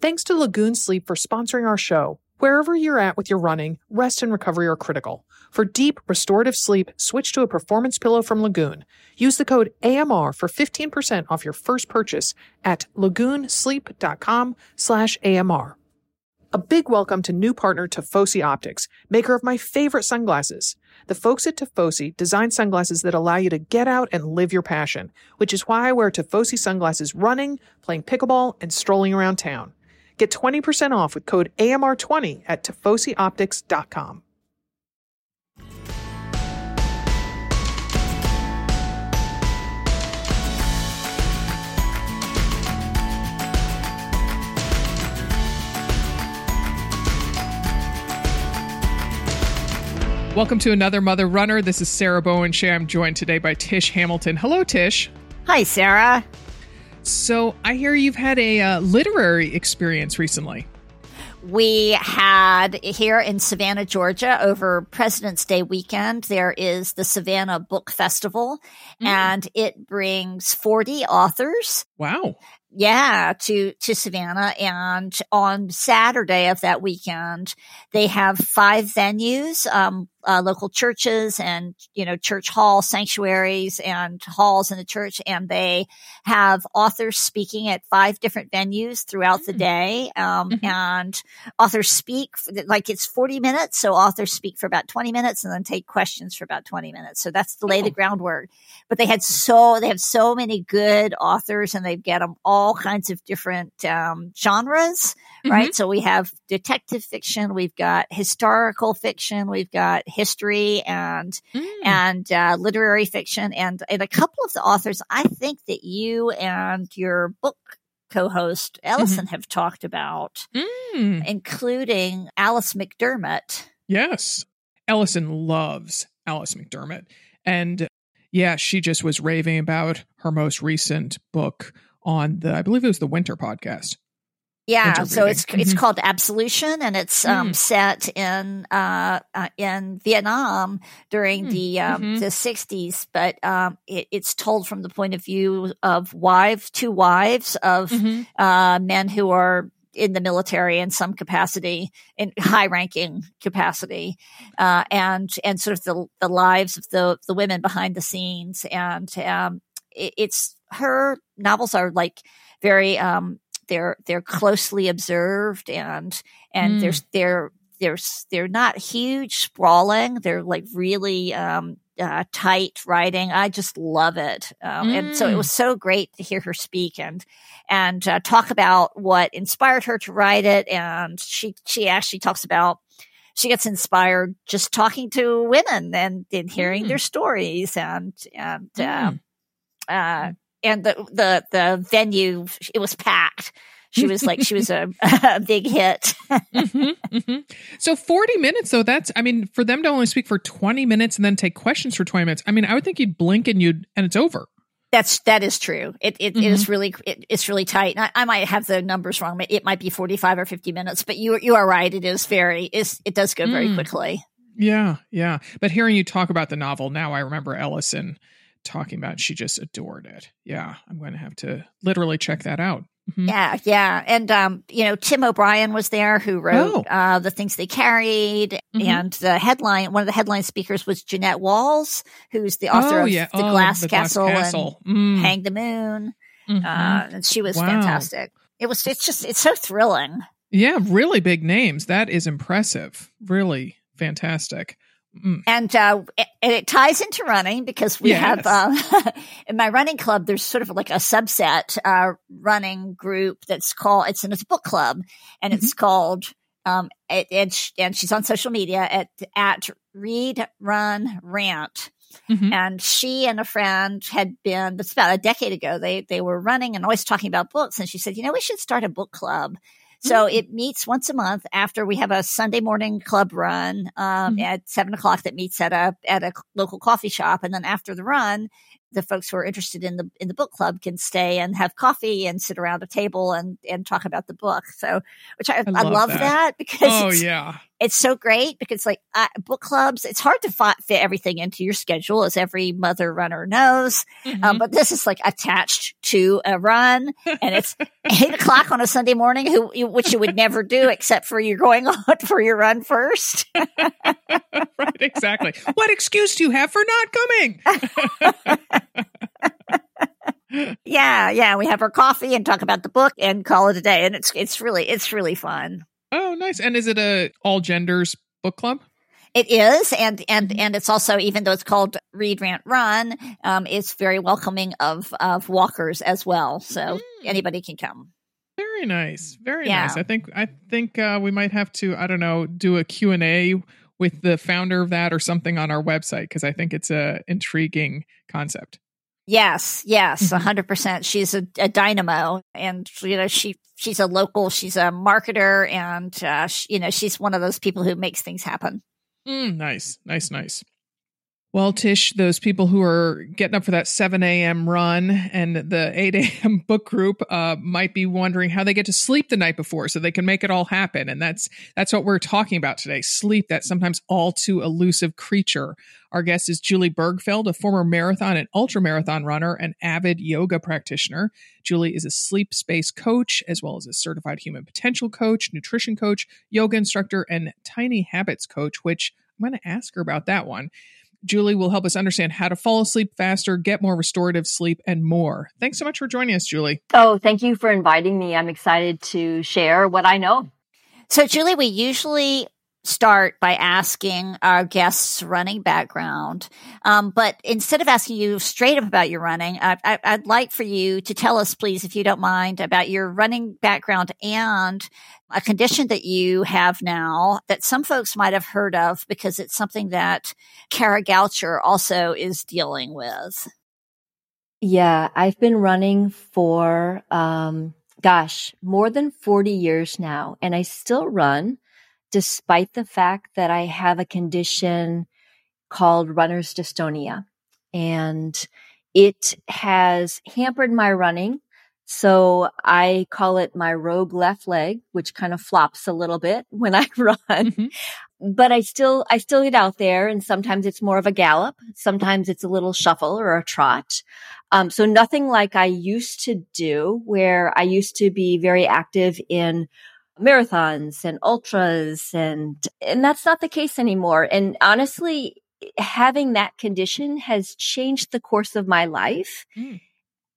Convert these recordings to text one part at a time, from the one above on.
Thanks to Lagoon Sleep for sponsoring our show. Wherever you're at with your running, rest and recovery are critical. For deep, restorative sleep, switch to a performance pillow from Lagoon. Use the code AMR for 15% off your first purchase at lagoonsleep.com slash AMR. A big welcome to new partner Tifosi Optics, maker of my favorite sunglasses. The folks at Tifosi design sunglasses that allow you to get out and live your passion, which is why I wear Tifosi sunglasses running, playing pickleball, and strolling around town. Get 20% off with code AMR20 at TifosiOptics.com. Welcome to another Mother Runner. This is Sarah Bowen Shea. I'm joined today by Tish Hamilton. Hello, Tish. Hi, Sarah. So I hear you've had a uh, literary experience recently. We had here in Savannah, Georgia, over President's Day weekend, there is the Savannah Book Festival, mm. and it brings 40 authors. Wow yeah to to savannah and on saturday of that weekend they have five venues um, uh, local churches and you know church hall sanctuaries and halls in the church and they have authors speaking at five different venues throughout the mm. day um, mm-hmm. and authors speak like it's 40 minutes so authors speak for about 20 minutes and then take questions for about 20 minutes so that's to lay oh. the groundwork but they had so they have so many good authors and they get them all kinds of different um, genres mm-hmm. right so we have detective fiction we've got historical fiction we've got history and mm. and uh, literary fiction, and and a couple of the authors I think that you and your book co-host Ellison mm-hmm. have talked about, mm. including Alice McDermott. Yes, Ellison loves Alice McDermott, and yeah, she just was raving about her most recent book on the I believe it was the Winter podcast. Yeah, so it's mm-hmm. it's called Absolution, and it's um, mm. set in uh, uh, in Vietnam during mm. the um, mm-hmm. the '60s, but um, it, it's told from the point of view of wives, two wives of mm-hmm. uh, men who are in the military in some capacity, in high ranking capacity, uh, and and sort of the the lives of the the women behind the scenes, and um, it, it's her novels are like very um, they're they're closely observed and and mm. there's they're they're they're not huge sprawling they're like really um, uh, tight writing i just love it um, mm. and so it was mm. so great to hear her speak and and uh, talk about what inspired her to write it and she she actually talks about she gets inspired just talking to women and, and hearing mm. their stories and and uh, mm. uh, and the the the venue it was packed. She was like she was a, a big hit. mm-hmm, mm-hmm. So forty minutes though that's I mean for them to only speak for twenty minutes and then take questions for twenty minutes. I mean I would think you'd blink and you'd and it's over. That's that is true. It it, mm-hmm. it is really it, it's really tight. I, I, might have the numbers wrong. It might be forty five or fifty minutes, but you you are right. It is very is it does go very mm. quickly. Yeah, yeah. But hearing you talk about the novel now, I remember Ellison talking about she just adored it. Yeah, I'm going to have to literally check that out. Mm-hmm. Yeah, yeah, and um, you know, Tim O'Brien was there who wrote oh. uh, the things they carried, mm-hmm. and the headline. One of the headline speakers was Jeanette Walls, who's the author oh, of yeah. the, oh, Glass, the Castle Glass Castle and mm. Hang the Moon, mm-hmm. uh, and she was wow. fantastic. It was. It's just. It's so thrilling. Yeah, really big names. That is impressive. Really fantastic. Mm. And uh, it, it, ties into running because we yes. have uh, in my running club. There's sort of like a subset uh, running group that's called it's in a book club, and mm-hmm. it's called um, it, it, and she's on social media at at Read Run Rant. Mm-hmm. And she and a friend had been, it's about a decade ago, they, they were running and always talking about books. And she said, you know, we should start a book club. So mm-hmm. it meets once a month after we have a Sunday morning club run um, mm-hmm. at seven o'clock that meets at a at a local coffee shop, and then after the run, the folks who are interested in the in the book club can stay and have coffee and sit around a table and and talk about the book. So, which I, I love, I love that. that. because oh yeah, it's so great because like uh, book clubs, it's hard to fit, fit everything into your schedule, as every mother runner knows. Um, mm-hmm. Um, but this is like attached to a run, and it's eight o'clock on a Sunday morning, who, which you would never do except for you're going on for your run first. right, exactly. What excuse do you have for not coming? yeah, yeah. We have our coffee and talk about the book and call it a day, and it's it's really it's really fun. Oh, nice. And is it a all genders book club? It is, and and mm-hmm. and it's also even though it's called Read Rant Run, um, it's very welcoming of of walkers as well. So mm. anybody can come. Very nice, very yeah. nice. I think I think uh, we might have to I don't know do a Q and A with the founder of that or something on our website because I think it's a intriguing concept. Yes, yes, mm-hmm. a hundred percent. She's a, a, dynamo, and you know she she's a local. She's a marketer, and uh, she, you know she's one of those people who makes things happen. Mm, nice, nice, nice. Well, Tish, those people who are getting up for that 7 a.m. run and the 8 a.m. book group uh, might be wondering how they get to sleep the night before so they can make it all happen. And that's that's what we're talking about today. Sleep, that sometimes all too elusive creature. Our guest is Julie Bergfeld, a former marathon and ultra marathon runner and avid yoga practitioner. Julie is a SleepSpace coach, as well as a certified human potential coach, nutrition coach, yoga instructor, and tiny habits coach, which I'm going to ask her about that one. Julie will help us understand how to fall asleep faster, get more restorative sleep, and more. Thanks so much for joining us, Julie. Oh, thank you for inviting me. I'm excited to share what I know. So, Julie, we usually start by asking our guests running background. Um, but instead of asking you straight up about your running, I, would like for you to tell us, please, if you don't mind, about your running background and a condition that you have now that some folks might have heard of because it's something that Kara Goucher also is dealing with. Yeah, I've been running for, um, gosh, more than 40 years now, and I still run despite the fact that I have a condition called runner's dystonia. And it has hampered my running. So I call it my rogue left leg, which kind of flops a little bit when I run. Mm-hmm. But I still, I still get out there and sometimes it's more of a gallop. Sometimes it's a little shuffle or a trot. Um, so nothing like I used to do where I used to be very active in marathons and ultras and and that's not the case anymore and honestly having that condition has changed the course of my life mm.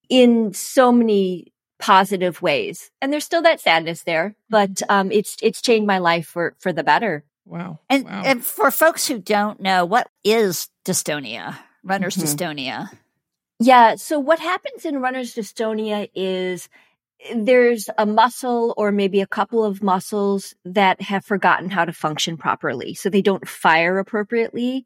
in so many positive ways and there's still that sadness there but mm-hmm. um, it's it's changed my life for for the better wow and, wow. and for folks who don't know what is dystonia runner's mm-hmm. dystonia yeah so what happens in runner's dystonia is there's a muscle or maybe a couple of muscles that have forgotten how to function properly. So they don't fire appropriately.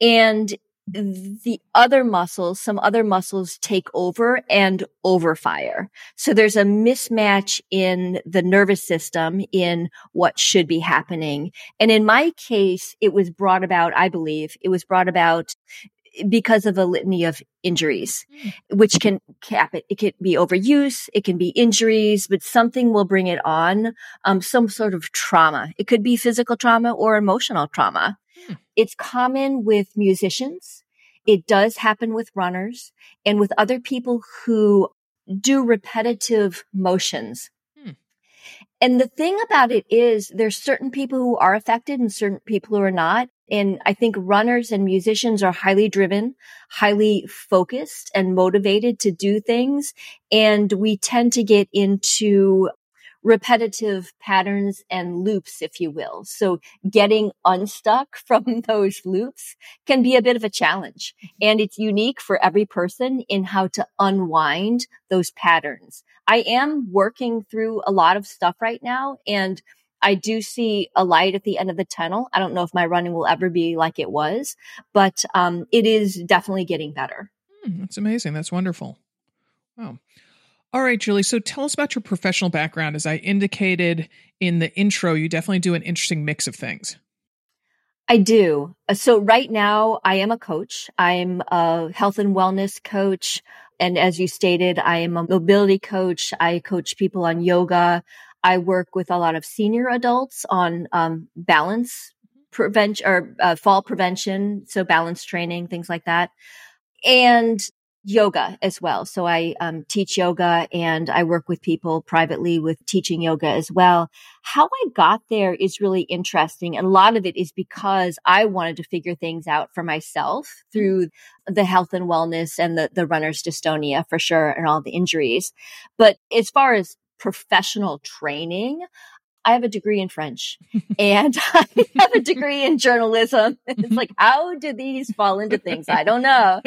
And the other muscles, some other muscles take over and overfire. So there's a mismatch in the nervous system in what should be happening. And in my case, it was brought about, I believe, it was brought about because of a litany of injuries, mm. which can cap it. It could be overuse. It can be injuries, but something will bring it on. Um, some sort of trauma. It could be physical trauma or emotional trauma. Mm. It's common with musicians. It does happen with runners and with other people who do repetitive motions. Hmm. And the thing about it is there's certain people who are affected and certain people who are not. And I think runners and musicians are highly driven, highly focused and motivated to do things. And we tend to get into repetitive patterns and loops, if you will. So getting unstuck from those loops can be a bit of a challenge. Mm-hmm. And it's unique for every person in how to unwind those patterns. I am working through a lot of stuff right now and I do see a light at the end of the tunnel. I don't know if my running will ever be like it was, but um, it is definitely getting better. Hmm, that's amazing. That's wonderful. Wow. All right, Julie. So tell us about your professional background. As I indicated in the intro, you definitely do an interesting mix of things. I do. Uh, so right now I am a coach. I'm a health and wellness coach. And as you stated, I am a mobility coach. I coach people on yoga. I work with a lot of senior adults on um, balance prevention or uh, fall prevention. So balance training, things like that. And yoga as well. So I um, teach yoga and I work with people privately with teaching yoga as well. How I got there is really interesting. And a lot of it is because I wanted to figure things out for myself through the health and wellness and the, the runner's dystonia for sure and all the injuries. But as far as professional training, I have a degree in French and I have a degree in journalism. It's mm-hmm. like, how do these fall into things? I don't know.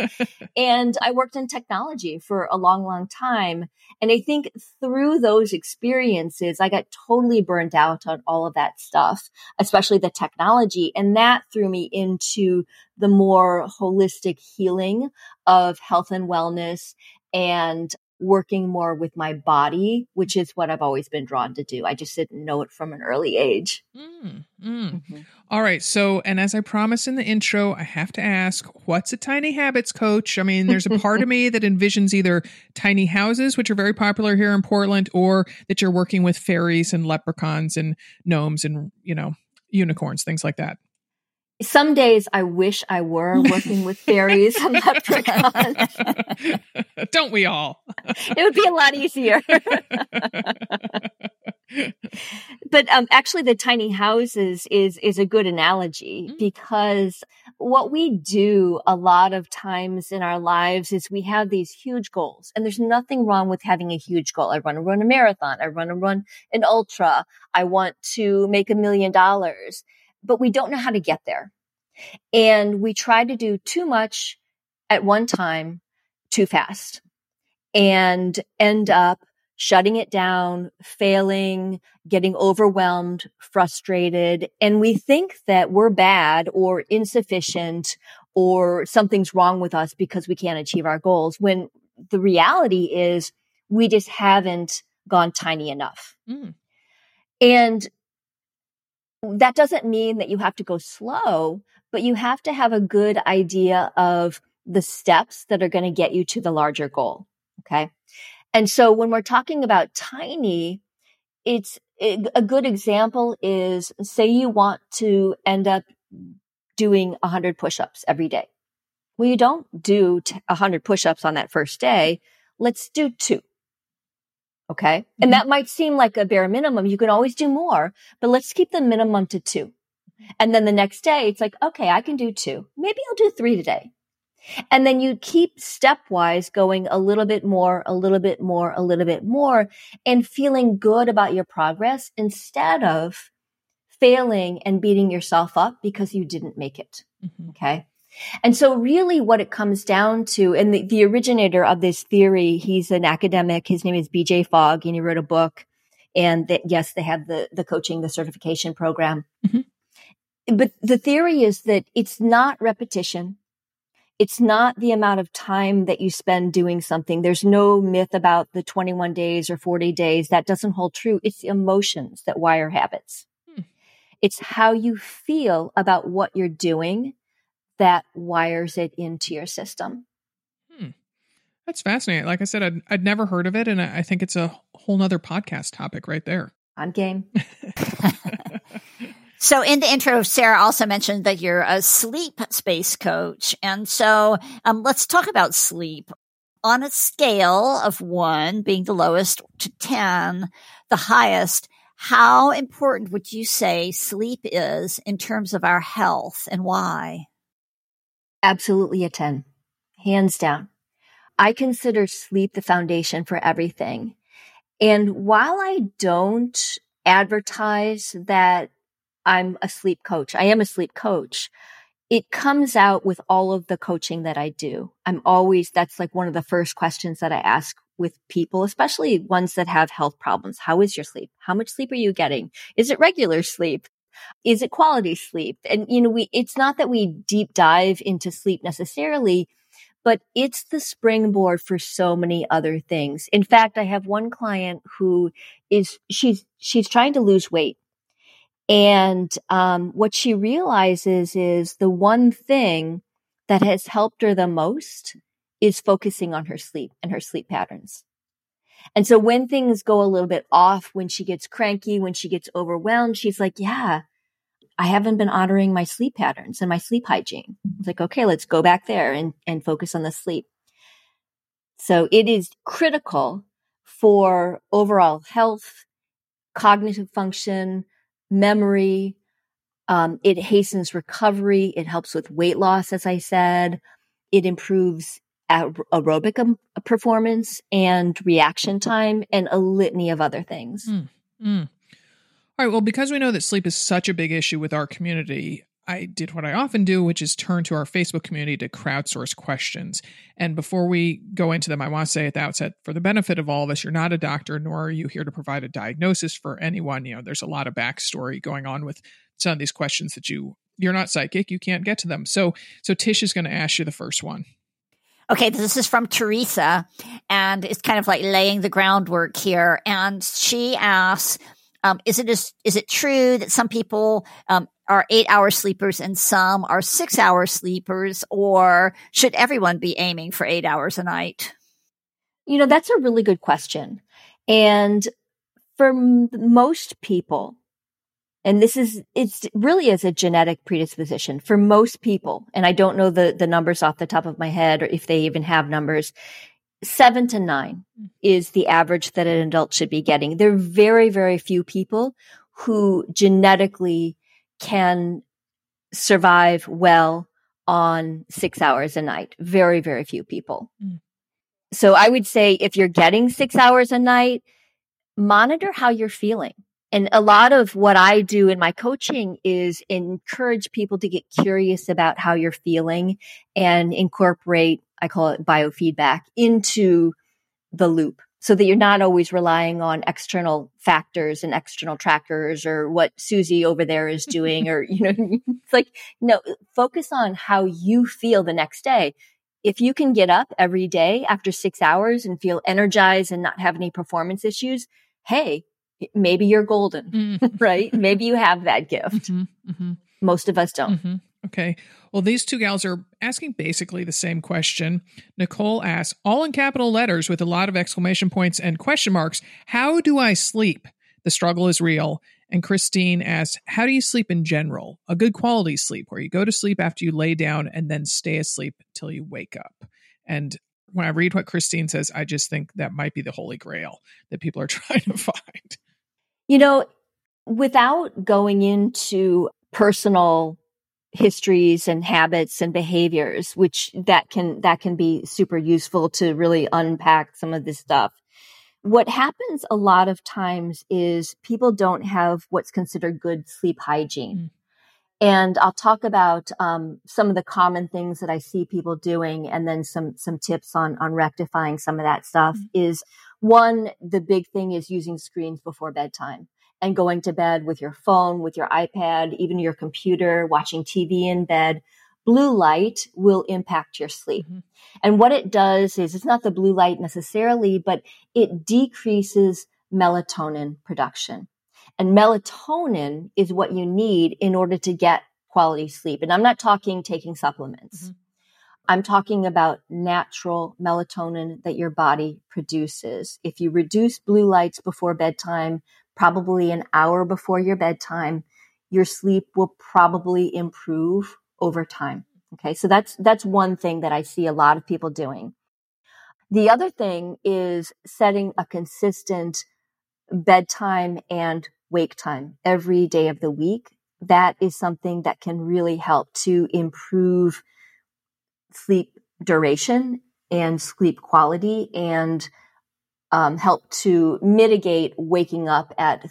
And I worked in technology for a long, long time. And I think through those experiences, I got totally burned out on all of that stuff, especially the technology. And that threw me into the more holistic healing of health and wellness and working more with my body, which is what I've always been drawn to do. I just didn't know it from an early age. Mm, mm. Mm-hmm. All right. So, and as I promised in the intro, I have to ask what's a tiny habits coach? I mean, there's a part of me that envisions either tiny houses, which are very popular here in Portland, or that you're working with fairies and leprechauns and gnomes and, you know, unicorns, things like that some days I wish I were working with fairies and leprechauns. Don't we all? it would be a lot easier. but um, actually, the tiny houses is is a good analogy mm-hmm. because what we do a lot of times in our lives is we have these huge goals, and there's nothing wrong with having a huge goal. I want to run a marathon. I want to run an ultra. I want to make a million dollars but we don't know how to get there. And we try to do too much at one time too fast and end up shutting it down, failing, getting overwhelmed, frustrated. And we think that we're bad or insufficient or something's wrong with us because we can't achieve our goals when the reality is we just haven't gone tiny enough. Mm. And that doesn't mean that you have to go slow, but you have to have a good idea of the steps that are going to get you to the larger goal. Okay. And so when we're talking about tiny, it's a good example is say you want to end up doing 100 push-ups every day. Well, you don't do 100 push-ups on that first day. Let's do two. Okay. Mm-hmm. And that might seem like a bare minimum. You can always do more, but let's keep the minimum to two. And then the next day it's like, okay, I can do two. Maybe I'll do three today. And then you keep stepwise going a little bit more, a little bit more, a little bit more and feeling good about your progress instead of failing and beating yourself up because you didn't make it. Mm-hmm. Okay. And so really what it comes down to, and the, the originator of this theory, he's an academic. His name is BJ Fogg and he wrote a book. And that, yes, they have the, the coaching, the certification program. Mm-hmm. But the theory is that it's not repetition. It's not the amount of time that you spend doing something. There's no myth about the 21 days or 40 days. That doesn't hold true. It's emotions that wire habits. Hmm. It's how you feel about what you're doing that wires it into your system. Hmm. That's fascinating. Like I said, I'd, I'd never heard of it. And I think it's a whole nother podcast topic right there. I'm game. So in the intro, Sarah also mentioned that you're a SleepSpace coach. And so um, let's talk about sleep. On a scale of one being the lowest to 10, the highest, how important would you say sleep is in terms of our health and why? Absolutely a 10. Hands down. I consider sleep the foundation for everything. And while I don't advertise that I'm a sleep coach, I am a sleep coach. It comes out with all of the coaching that I do. I'm always, that's like one of the first questions that I ask with people, especially ones that have health problems. How is your sleep? How much sleep are you getting? Is it regular sleep? Is it quality sleep? And, you know, we, it's not that we deep dive into sleep necessarily, but it's the springboard for so many other things. In fact, I have one client who is, she's, she's trying to lose weight And um, what she realizes is the one thing that has helped her the most is focusing on her sleep and her sleep patterns. And so when things go a little bit off, when she gets cranky, when she gets overwhelmed, she's like, yeah, I haven't been honoring my sleep patterns and my sleep hygiene. It's like, okay, let's go back there and, and focus on the sleep. So it is critical for overall health, cognitive function, memory. Um, it hastens recovery. It helps with weight loss, as I said. It improves aerobic um, performance and reaction time and a litany of other things. Mm, mm. All right. Well, because we know that sleep is such a big issue with our community, I did what I often do, which is turn to our Facebook community to crowdsource questions. And before we go into them, I want to say at the outset, for the benefit of all of us, you're not a doctor, nor are you here to provide a diagnosis for anyone. You know, there's a lot of backstory going on with some of these questions that you you're not psychic, you can't get to them. So, so Tish is going to ask you the first one. Okay, this is from Teresa, and it's kind of like laying the groundwork here. And she asks, um, is it is, is it true that some people um, are eight hour sleepers and some are six hour sleepers, or should everyone be aiming for eight hours a night? You know, that's a really good question. And for m- most people, and this is, it's really is a genetic predisposition for most people. And I don't know the, the numbers off the top of my head or if they even have numbers. Seven to nine is the average that an adult should be getting. There are very, very few people who genetically can survive well on six hours a night. Very, very few people. Mm. So I would say if you're getting six hours a night, monitor how you're feeling and a lot of what I do in my coaching is encourage people to get curious about how you're feeling and incorporate, I call it biofeedback into the loop so that you're not always relying on external factors and external trackers or what Susie over there is doing or, you know, it's like, no, focus on how you feel the next day. If you can get up every day after six hours and feel energized and not have any performance issues, hey, maybe you're golden, mm-hmm. right? maybe you have that gift. Mm-hmm. Mm-hmm. Most of us don't. Mm-hmm. Okay. Well, these two gals are asking basically the same question. Nicole asks, all in capital letters with a lot of exclamation points and question marks, how do I sleep? The struggle is real. And Christine asks, how do you sleep in general? A good quality sleep where you go to sleep after you lay down and then stay asleep till you wake up. And when I read what Christine says, I just think that might be the holy grail that people are trying to find. You know, without going into personal histories and habits and behaviors, which that can, that can be super useful to really unpack some of this stuff. What happens a lot of times is people don't have what's considered good sleep hygiene. Mm. And I'll talk about um, some of the common things that I see people doing, and then some some tips on on rectifying some of that stuff. Mm-hmm. Is one the big thing is using screens before bedtime and going to bed with your phone, with your iPad, even your computer, watching TV in bed. Blue light will impact your sleep. Mm-hmm. And what it does is it's not the blue light necessarily, but it decreases melatonin production. And melatonin is what you need in order to get quality sleep. And I'm not talking taking supplements. Mm-hmm. I'm talking about natural melatonin that your body produces. If you reduce blue lights before bedtime, probably an hour before your bedtime, your sleep will probably improve over time. Okay. So that's, that's one thing that I see a lot of people doing. The other thing is setting a consistent bedtime and wake time every day of the week. That is something that can really help to improve sleep duration and sleep quality and um, help to mitigate waking up at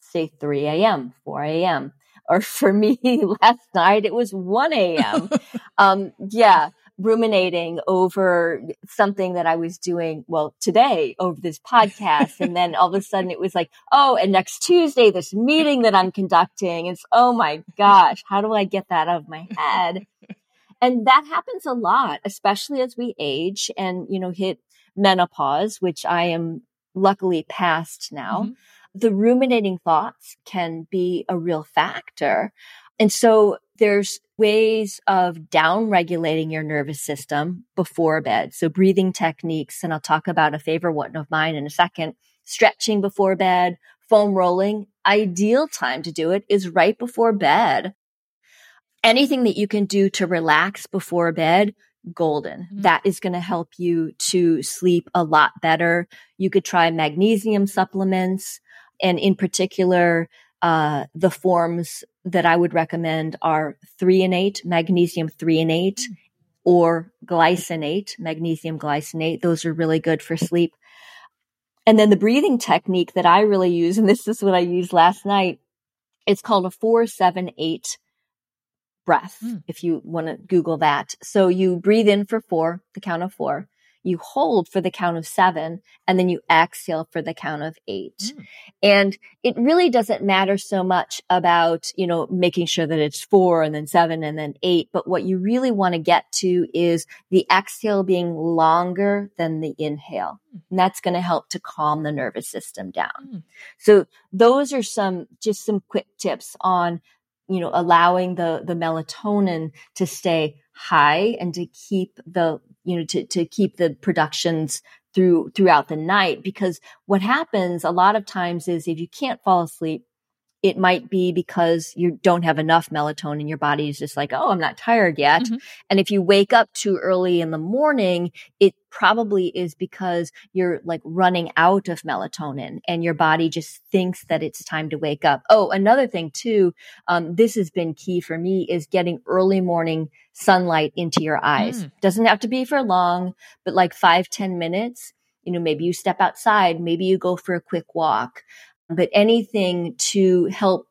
say 3 a.m., 4 a.m. Or for me last night, it was 1 a.m. um, yeah ruminating over something that I was doing, well, today over this podcast. and then all of a sudden it was like, oh, and next Tuesday, this meeting that I'm conducting. It's, oh my gosh, how do I get that out of my head? And that happens a lot, especially as we age and, you know, hit menopause, which I am luckily past now. Mm-hmm. the ruminating thoughts can be a real factor. And so there's ways of down regulating your nervous system before bed. So breathing techniques, and I'll talk about a favorite one of mine in a second, stretching before bed, foam rolling. Ideal time to do it is right before bed. Anything that you can do to relax before bed, golden. Mm-hmm. That is going to help you to sleep a lot better. You could try magnesium supplements and in particular, uh, the forms that I would recommend are threonate, magnesium threonate, mm. or glycinate, magnesium glycinate. Those are really good for sleep. And then the breathing technique that I really use, and this is what I used last night, it's called a four, seven, eight breath. Mm. If you want to Google that. So you breathe in for four, the count of four you hold for the count of seven, and then you exhale for the count of eight. Mm. And it really doesn't matter so much about, you know, making sure that it's four and then seven and then eight. But what you really want to get to is the exhale being longer than the inhale. Mm. And that's going to help to calm the nervous system down. Mm. So those are some, just some quick tips on, you know, allowing the, the melatonin to stay high and to keep the you know, to, to keep the productions through, throughout the night. Because what happens a lot of times is if you can't fall asleep, it might be because you don't have enough melatonin. Your body is just like, oh, I'm not tired yet. Mm-hmm. And if you wake up too early in the morning, it probably is because you're like running out of melatonin and your body just thinks that it's time to wake up. Oh, another thing too, um, this has been key for me is getting early morning sunlight into your eyes. Mm. Doesn't have to be for long, but like five ten minutes. You know, maybe you step outside, maybe you go for a quick walk but anything to help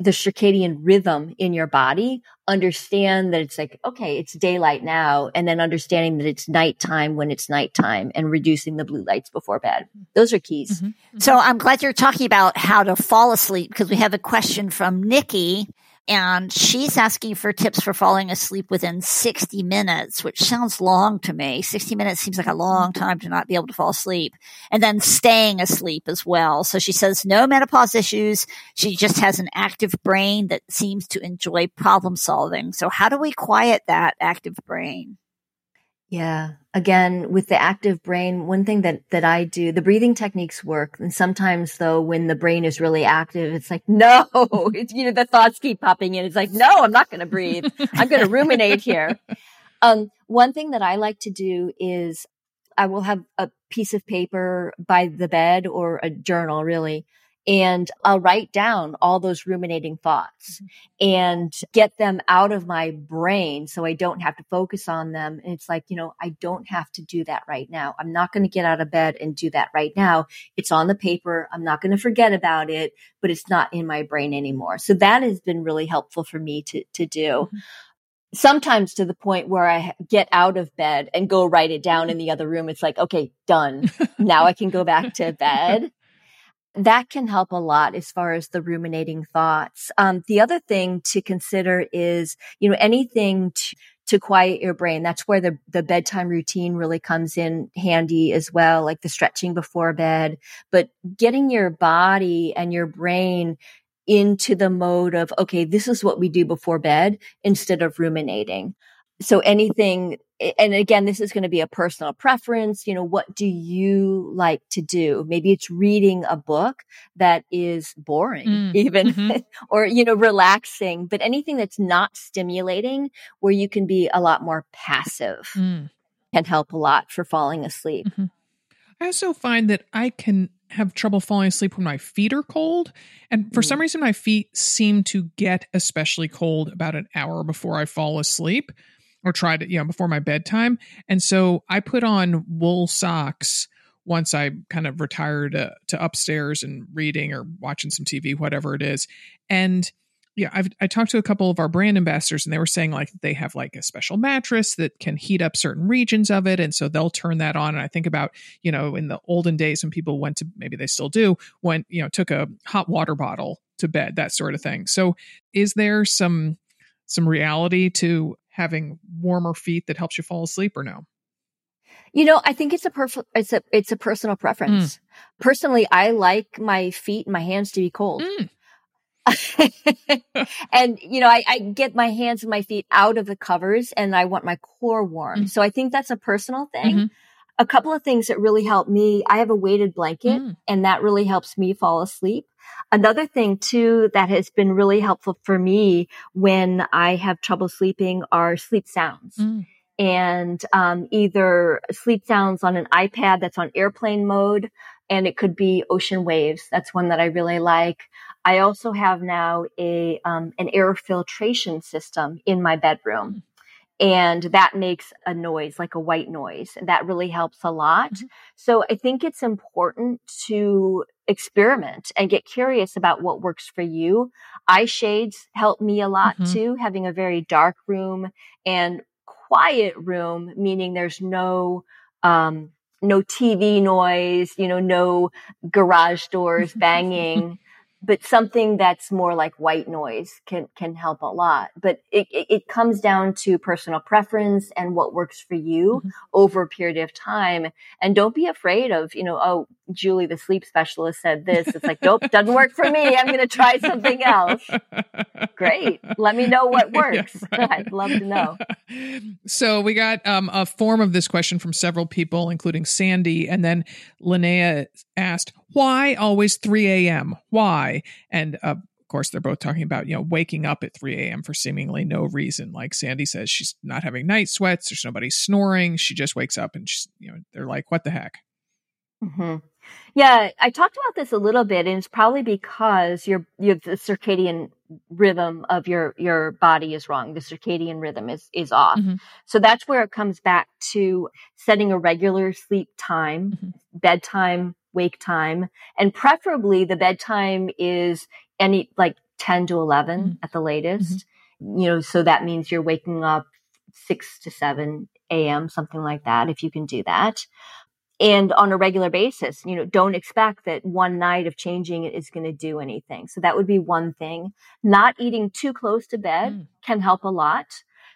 the circadian rhythm in your body, understand that it's like, okay, it's daylight now, and then understanding that it's nighttime when it's nighttime and reducing the blue lights before bed. Those are keys. Mm-hmm. Mm-hmm. So I'm glad you're talking about how to fall asleep because we have a question from Nikki and she's asking for tips for falling asleep within 60 minutes, which sounds long to me. 60 minutes seems like a long time to not be able to fall asleep. And then staying asleep as well. So she says no menopause issues. She just has an active brain that seems to enjoy problem solving. So how do we quiet that active brain? Yeah. Again, with the active brain, one thing that, that I do, the breathing techniques work. And sometimes though, when the brain is really active, it's like, no, it's, you know, the thoughts keep popping in. It's like, no, I'm not going to breathe. I'm going to ruminate here. Um, one thing that I like to do is I will have a piece of paper by the bed or a journal really and I'll write down all those ruminating thoughts mm-hmm. and get them out of my brain so I don't have to focus on them. And it's like, you know, I don't have to do that right now. I'm not going to get out of bed and do that right now. It's on the paper. I'm not going to forget about it, but it's not in my brain anymore. So that has been really helpful for me to, to do. Mm-hmm sometimes to the point where I get out of bed and go write it down in the other room. It's like, okay, done. now I can go back to bed that can help a lot as far as the ruminating thoughts. Um, the other thing to consider is, you know, anything to, to quiet your brain. That's where the, the bedtime routine really comes in handy as well, like the stretching before bed, but getting your body and your brain into the mode of, okay, this is what we do before bed instead of ruminating so anything and again this is going to be a personal preference you know what do you like to do maybe it's reading a book that is boring mm, even mm-hmm. or you know relaxing but anything that's not stimulating where you can be a lot more passive mm. can help a lot for falling asleep mm-hmm. i also find that i can have trouble falling asleep when my feet are cold. And for mm. some reason, my feet seem to get especially cold about an hour before I fall asleep or tried it, you know, before my bedtime. And so I put on wool socks once I kind of retired uh, to upstairs and reading or watching some TV, whatever it is. And yeah, I've I talked to a couple of our brand ambassadors and they were saying like they have like a special mattress that can heat up certain regions of it. And so they'll turn that on. And I think about, you know, in the olden days when people went to maybe they still do, went, you know, took a hot water bottle to bed, that sort of thing. So is there some some reality to having warmer feet that helps you fall asleep or no? You know, I think it's a perf- it's a it's a personal preference. Mm. Personally, I like my feet and my hands to be cold. Mm. and you know, I, I, get my hands and my feet out of the covers and I want my core warm. Mm. So I think that's a personal thing. Mm-hmm. A couple of things that really help me. I have a weighted blanket mm. and that really helps me fall asleep. Another thing too that has been really helpful for me when I have trouble sleeping are sleep sounds. Mm. And um, either sleep sounds on an iPad that's on airplane mode, and it could be ocean waves. That's one that I really like. I also have now a um, an air filtration system in my bedroom. And that makes a noise, like a white noise. And that really helps a lot. Mm-hmm. So I think it's important to experiment and get curious about what works for you. Eye shades help me a lot mm-hmm. too, having a very dark room and quiet room, meaning there's no, um, no TV noise, you know, no garage doors banging but something that's more like white noise can can help a lot. But it, it, comes down to personal preference and what works for you mm-hmm. over a period of time. And don't be afraid of you know oh julie the sleep specialist said this. It's like nope doesn't work for me. I'm going to try something else. Great. Let me know what works yeah, right. i'd love to know. so we got um, a form of this question from several people including sandy and then linnea asked why always 3 a.m.? Why? And uh, of course, they're both talking about, you know, waking up at 3 a.m. for seemingly no reason. Like Sandy says, she's not having night sweats. There's nobody snoring. She just wakes up and she's, you know, they're like, what the heck? Mm-hmm. Yeah, I talked about this a little bit, and it's probably because your your the circadian rhythm of your your body is wrong. The circadian rhythm is is off. Mm-hmm. So that's where it comes back to setting a regular sleep time, mm-hmm. bedtime, wake time, and preferably the bedtime is any like 10 to 11 mm-hmm. at the latest. Mm-hmm. You know, so that means you're waking up 6 to 7 a.m., something like that, if you can do that. And on a regular basis, you know, don't expect that one night of changing it is going to do anything. So that would be one thing. Not eating too close to bed mm. can help a lot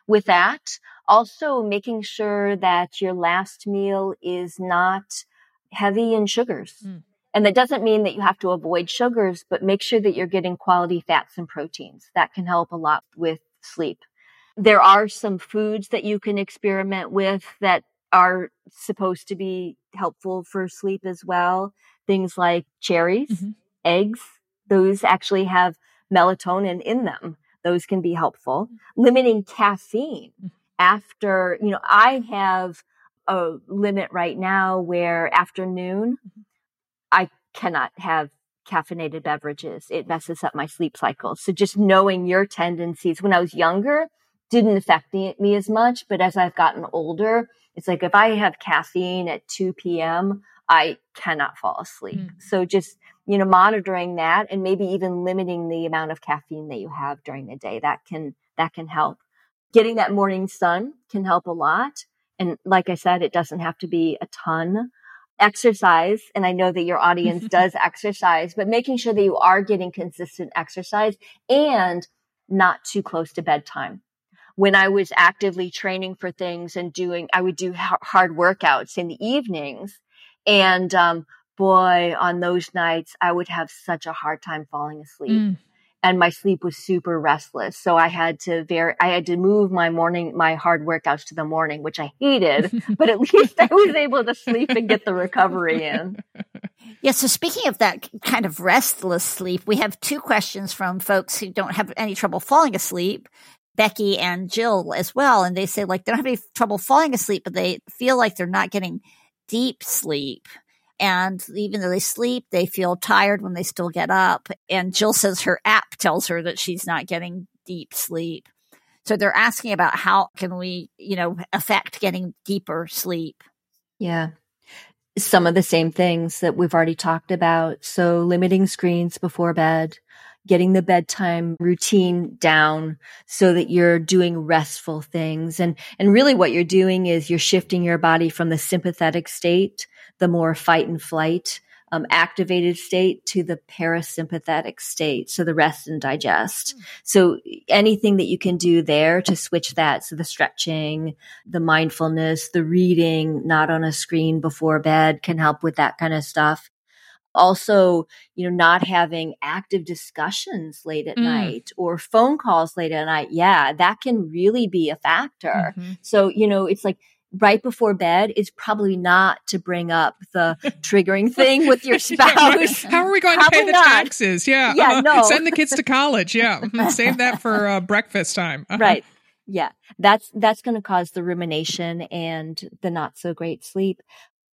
with that. Also making sure that your last meal is not heavy in sugars. Mm. And that doesn't mean that you have to avoid sugars, but make sure that you're getting quality fats and proteins. That can help a lot with sleep. There are some foods that you can experiment with that are supposed to be helpful for sleep as well. Things like cherries, mm-hmm. eggs, those actually have melatonin in them. Those can be helpful. Limiting caffeine mm. after, you know, I have a limit right now where afternoon mm-hmm. I cannot have caffeinated beverages. It messes up my sleep cycle. So just knowing your tendencies when I was younger didn't affect me, me as much. But as I've gotten older, it's like if I have caffeine at 2 p.m., I cannot fall asleep. Mm. So just, you know, monitoring that and maybe even limiting the amount of caffeine that you have during the day, that can, that can help. Getting that morning sun can help a lot. And like I said, it doesn't have to be a ton. Exercise, and I know that your audience does exercise, but making sure that you are getting consistent exercise and not too close to bedtime. When I was actively training for things and doing, I would do hard workouts in the evenings. And, um, boy, on those nights, I would have such a hard time falling asleep. Mm and my sleep was super restless. So I had to very, I had to move my morning, my hard workouts to the morning, which I hated, but at least I was able to sleep and get the recovery in. Yeah. So speaking of that kind of restless sleep, we have two questions from folks who don't have any trouble falling asleep. Becky and Jill as well. And they say like they don't have any trouble falling asleep, but they feel like they're not getting deep sleep. And even though they sleep, they feel tired when they still get up. And Jill says her app tells her that she's not getting deep sleep. So they're asking about how can we, you know, affect getting deeper sleep. Yeah. Some of the same things that we've already talked about. So limiting screens before bed, getting the bedtime routine down so that you're doing restful things. And, and really what you're doing is you're shifting your body from the sympathetic state the more fight and flight um, activated state to the parasympathetic state. So the rest and digest. Mm. So anything that you can do there to switch that. So the stretching, the mindfulness, the reading, not on a screen before bed can help with that kind of stuff also you know not having active discussions late at mm. night or phone calls late at night yeah that can really be a factor mm-hmm. so you know it's like right before bed is probably not to bring up the triggering thing with your spouse. How are we going probably to pay the not. taxes? Yeah. Yeah. Uh, no. Send the kids to college. Yeah. Mm-hmm. Save that for uh, breakfast time. Uh-huh. Right. Yeah. That's, that's going to cause the rumination and the not so great sleep.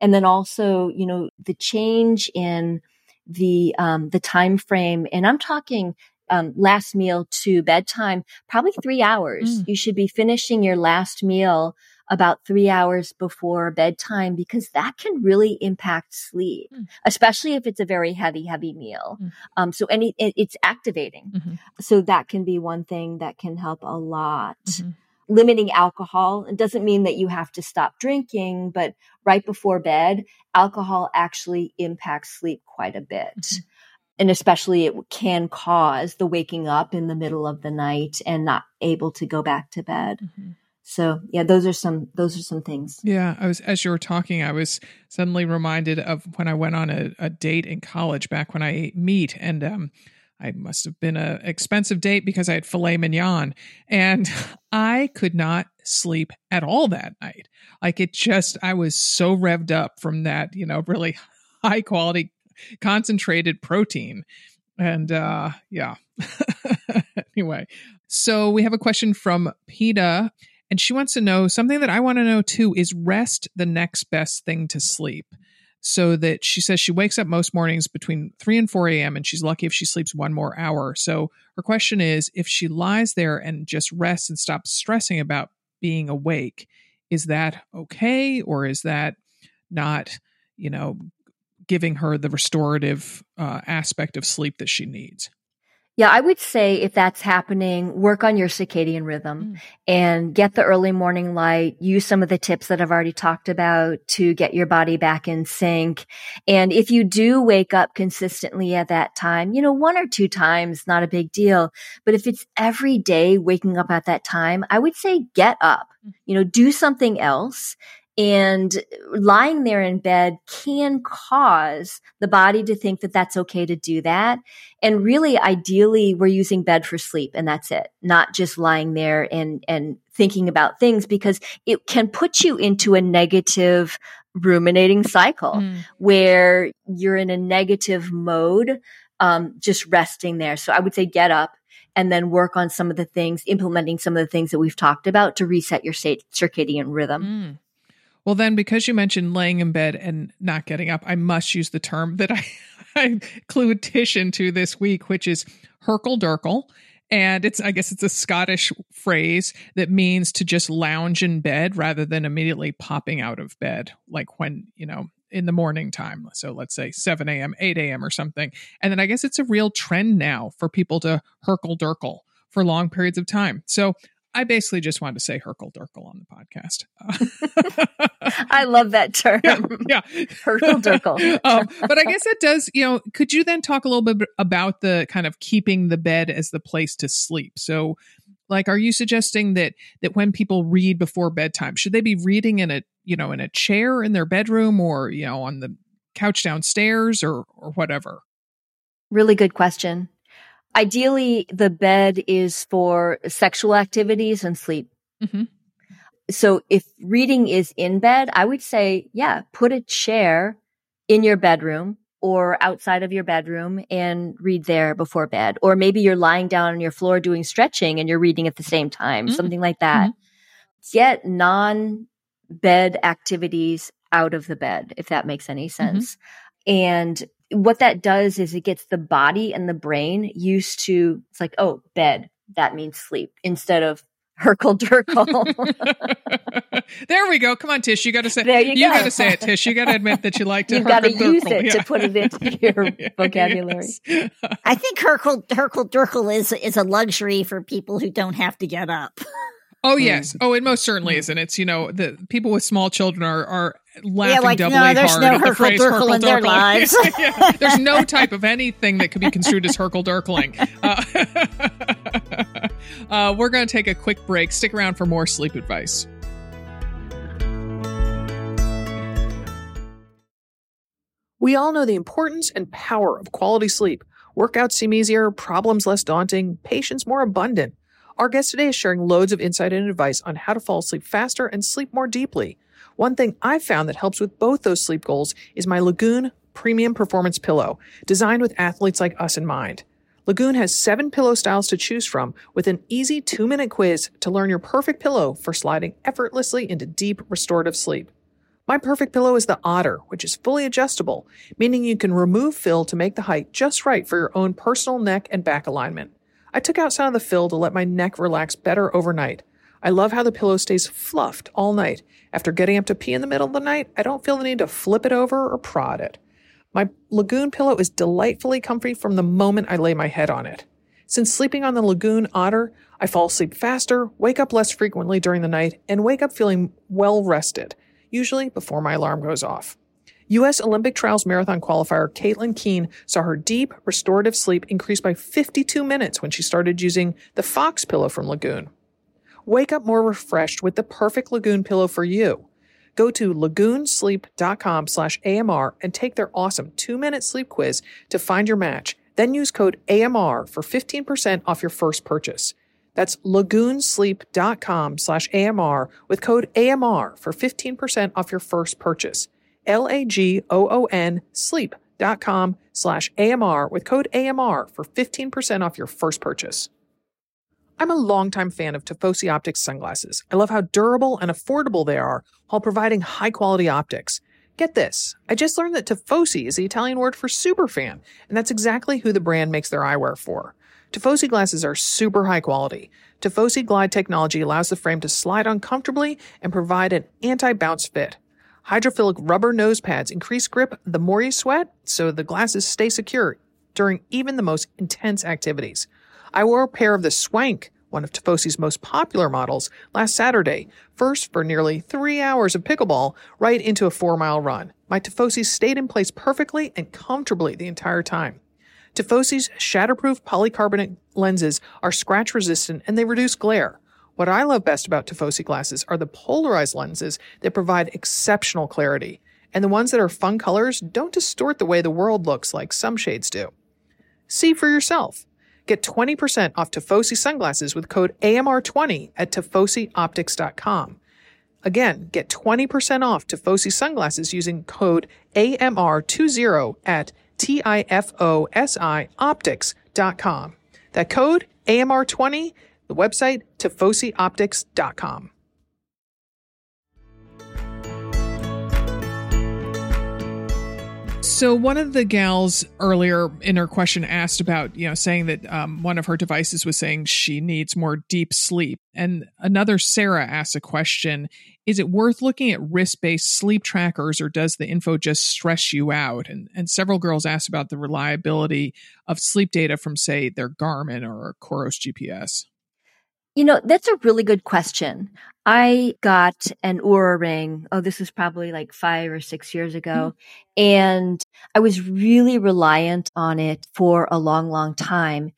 And then also, you know, the change in the, um, the time frame. And I'm talking um, last meal to bedtime, probably three hours. Mm. You should be finishing your last meal about three hours before bedtime because that can really impact sleep, mm. especially if it's a very heavy, heavy meal. Mm. Um, so any, it, it's activating. Mm-hmm. So that can be one thing that can help a lot. Mm-hmm. Limiting alcohol. It doesn't mean that you have to stop drinking, but right before bed, alcohol actually impacts sleep quite a bit. Mm-hmm and especially it can cause the waking up in the middle of the night and not able to go back to bed. Mm-hmm. So yeah, those are some those are some things. Yeah, I was as you were talking, I was suddenly reminded of when I went on a, a date in college back when I ate meat, and um, I must have been a expensive date because I had filet mignon, and I could not sleep at all that night. Like it just, I was so revved up from that, you know, really high quality concentrated protein, and uh, yeah. anyway, so we have a question from Peta and she wants to know something that I want to know too is rest the next best thing to sleep? So that she says she wakes up most mornings between 3 and 4 a.m. and she's lucky if she sleeps one more hour. So her question is if she lies there and just rests and stops stressing about being awake, is that okay? Or is that not, you know, giving her the restorative uh, aspect of sleep that she needs? Yeah, I would say if that's happening, work on your circadian rhythm mm. and get the early morning light. Use some of the tips that I've already talked about to get your body back in sync. And if you do wake up consistently at that time, you know, one or two times, not a big deal. But if it's every day waking up at that time, I would say get up, mm. you know, do something else and lying there in bed can cause the body to think that that's okay to do that. And really, ideally, we're using bed for sleep and that's it, not just lying there and, and thinking about things because it can put you into a negative ruminating cycle mm. where you're in a negative mode, um, just resting there. So I would say get up, and then work on some of the things, implementing some of the things that we've talked about to reset your circadian rhythm. Mm. Well, then, because you mentioned laying in bed and not getting up, I must use the term that I, I clued Tish into this week, which is hurkle durkle. And it's, I guess it's a Scottish phrase that means to just lounge in bed rather than immediately popping out of bed, like when, you know, in the morning time. So let's say 7 a.m., 8 a.m. or something. And then I guess it's a real trend now for people to hurkle durkle for long periods of time. So I basically just wanted to say Hurkle Durkle on the podcast. I love that term. Yeah, yeah. Hurkle Durkle. um, but I guess it does, you know, could you then talk a little bit about the kind of keeping the bed as the place to sleep? So, like, are you suggesting that that when people read before bedtime, should they be reading in a, you know, in a chair in their bedroom or, you know, on the couch downstairs or or whatever? Really good question. Ideally, the bed is for sexual activities and sleep. Mm-hmm. So if reading is in bed, I would say, yeah, put a chair in your bedroom or outside of your bedroom and read there before bed. Or maybe you're lying down on your floor doing stretching and you're reading at the same time, mm-hmm. something like that. Mm-hmm. Get non bed activities out of the bed, if that makes any mm-hmm. sense. And what that does is it gets the body and the brain used to it's like oh bed that means sleep instead of Hurkle Durkle. there we go. Come on, Tish. You got to say. There you, you got to say it, Tish. You got to admit that you like to. You got to use it yeah. to put it into your vocabulary. Yes. I think Hurkle Hurkle Durkle is is a luxury for people who don't have to get up. Oh yes. Oh, it most certainly isn't. It's you know the people with small children are are laughing yeah, like, doubly no, there's hard no at the phrase Durkle Hurkle in their lives. yeah, there's no type of anything that could be construed as Hurkle Durkling. Uh, uh, we're going to take a quick break. Stick around for more sleep advice. We all know the importance and power of quality sleep. Workouts seem easier, problems less daunting, patience more abundant. Our guest today is sharing loads of insight and advice on how to fall asleep faster and sleep more deeply. One thing I've found that helps with both those sleep goals is my Lagoon Premium Performance Pillow, designed with athletes like us in mind. Lagoon has seven pillow styles to choose from with an easy two minute quiz to learn your perfect pillow for sliding effortlessly into deep restorative sleep. My perfect pillow is the Otter, which is fully adjustable, meaning you can remove fill to make the height just right for your own personal neck and back alignment. I took out some of the fill to let my neck relax better overnight. I love how the pillow stays fluffed all night. After getting up to pee in the middle of the night, I don't feel the need to flip it over or prod it. My Lagoon pillow is delightfully comfy from the moment I lay my head on it. Since sleeping on the Lagoon Otter, I fall asleep faster, wake up less frequently during the night, and wake up feeling well rested, usually before my alarm goes off. U.S. Olympic trials marathon qualifier Caitlin Keen saw her deep, restorative sleep increase by 52 minutes when she started using the Fox pillow from Lagoon. Wake up more refreshed with the perfect Lagoon pillow for you. Go to lagoonsleep.com slash AMR and take their awesome two-minute sleep quiz to find your match. Then use code AMR for 15% off your first purchase. That's lagoonsleep.com slash AMR with code AMR for 15% off your first purchase. L-A-G-O-O-N sleep.com slash AMR with code AMR for 15% off your first purchase. I'm a longtime fan of Tifosi Optics sunglasses. I love how durable and affordable they are while providing high quality optics. Get this. I just learned that Tifosi is the Italian word for superfan, and that's exactly who the brand makes their eyewear for. Tifosi glasses are super high quality. Tifosi Glide technology allows the frame to slide on comfortably and provide an anti-bounce fit. Hydrophilic rubber nose pads increase grip the more you sweat, so the glasses stay secure during even the most intense activities. I wore a pair of the Swank, one of Tifosi's most popular models, last Saturday, first for nearly three hours of pickleball, right into a four mile run. My Tifosi stayed in place perfectly and comfortably the entire time. Tifosi's shatterproof polycarbonate lenses are scratch resistant and they reduce glare. What I love best about Tifosi glasses are the polarized lenses that provide exceptional clarity, and the ones that are fun colors don't distort the way the world looks like some shades do. See for yourself. Get 20% off Tifosi sunglasses with code AMR20 at TifosiOptics.com. Again, get 20% off Tifosi sunglasses using code AMR20 at TIFOSIOptics.com. That code AMR20, the website TifosiOptics.com. So one of the gals earlier in her question asked about, you know, saying that um, one of her devices was saying she needs more deep sleep. And another Sarah asked a question: Is it worth looking at wrist-based sleep trackers, or does the info just stress you out? And and several girls asked about the reliability of sleep data from, say, their Garmin or Coros GPS. You know, that's a really good question. I got an Oura ring. Oh, this was probably like five or six years ago. Mm-hmm. And I was really reliant on it for a long, long time.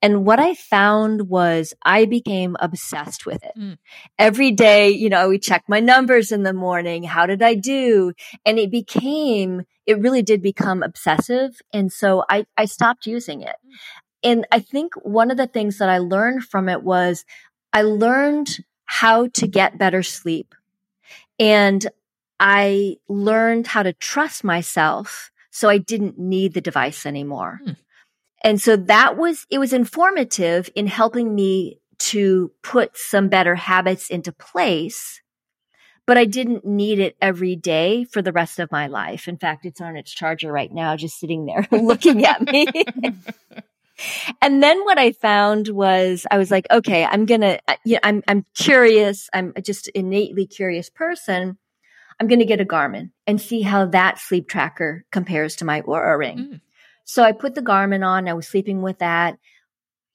And what I found was I became obsessed with it. Mm. Every day, you know, we check my numbers in the morning. How did I do? And it became, it really did become obsessive. And so I, I stopped using it. And I think one of the things that I learned from it was I learned how to get better sleep. And I learned how to trust myself so I didn't need the device anymore. Hmm. And so that was, it was informative in helping me to put some better habits into place, but I didn't need it every day for the rest of my life. In fact, it's on its charger right now, just sitting there looking at me. and then what I found was I was like, okay, I'm gonna, uh, yeah, I'm I'm curious. I'm just innately curious person. I'm gonna get a Garmin and see how that sleep tracker compares to my Oura ring. Mm. So I put the Garmin on. I was sleeping with that.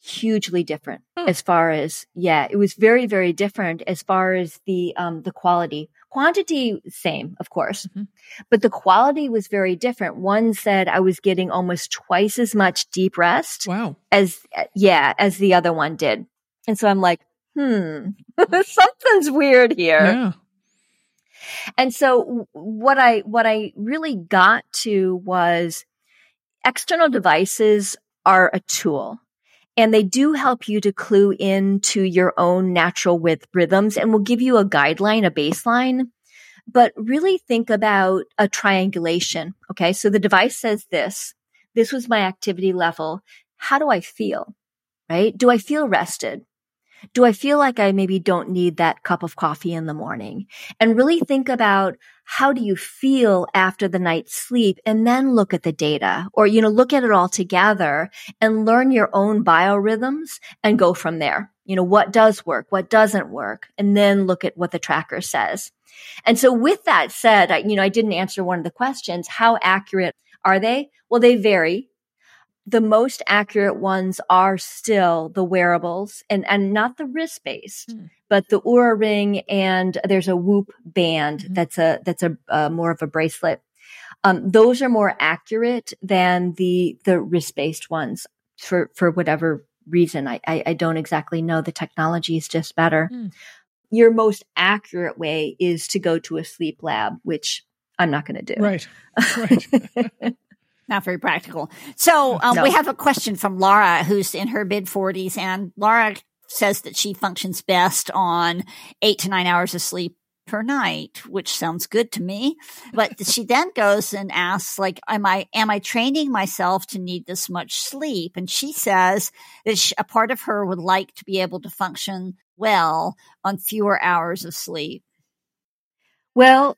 Hugely different huh. as far as yeah it was very very different as far as the um the quality. Quantity same of course mm-hmm. but the quality was very different. One said i was getting almost twice as much deep rest wow. as yeah as the other one did. And so i'm like hmm something's weird here. Yeah. And so what i what i really got to was external devices are a tool and they do help you to clue into your own natural width rhythms and will give you a guideline, a baseline. But really think about a triangulation. Okay. So the device says this. This was my activity level. How do I feel? Right? Do I feel rested? Do I feel like I maybe don't need that cup of coffee in the morning? And really think about how do you feel after the night's sleep and then look at the data or, you know, look at it all together and learn your own biorhythms and go from there. You know, what does work? What doesn't work? And then look at what the tracker says. And so with that said, I, you know, I didn't answer one of the questions. How accurate are they? Well, they vary the most accurate ones are still the wearables and, and not the wrist based, mm. but the Oura ring and there's a Whoop band mm-hmm. that's a, that's a, uh, more of a bracelet. Um, those are more accurate than the, the wrist based ones for, for whatever reason. I, I, I, don't exactly know. The technology is just better. Mm. Your most accurate way is to go to a sleep lab, which I'm not going to do. Right. Right. not very practical. So um, no. we have a question from Laura, who's in her mid 40s, and Laura says that she functions best on eight to nine hours of sleep per night, which sounds good to me. But she then goes and asks, like, am I, am I training myself to need this much sleep? And she says that she, a part of her would like to be able to function well on fewer hours of sleep. Well,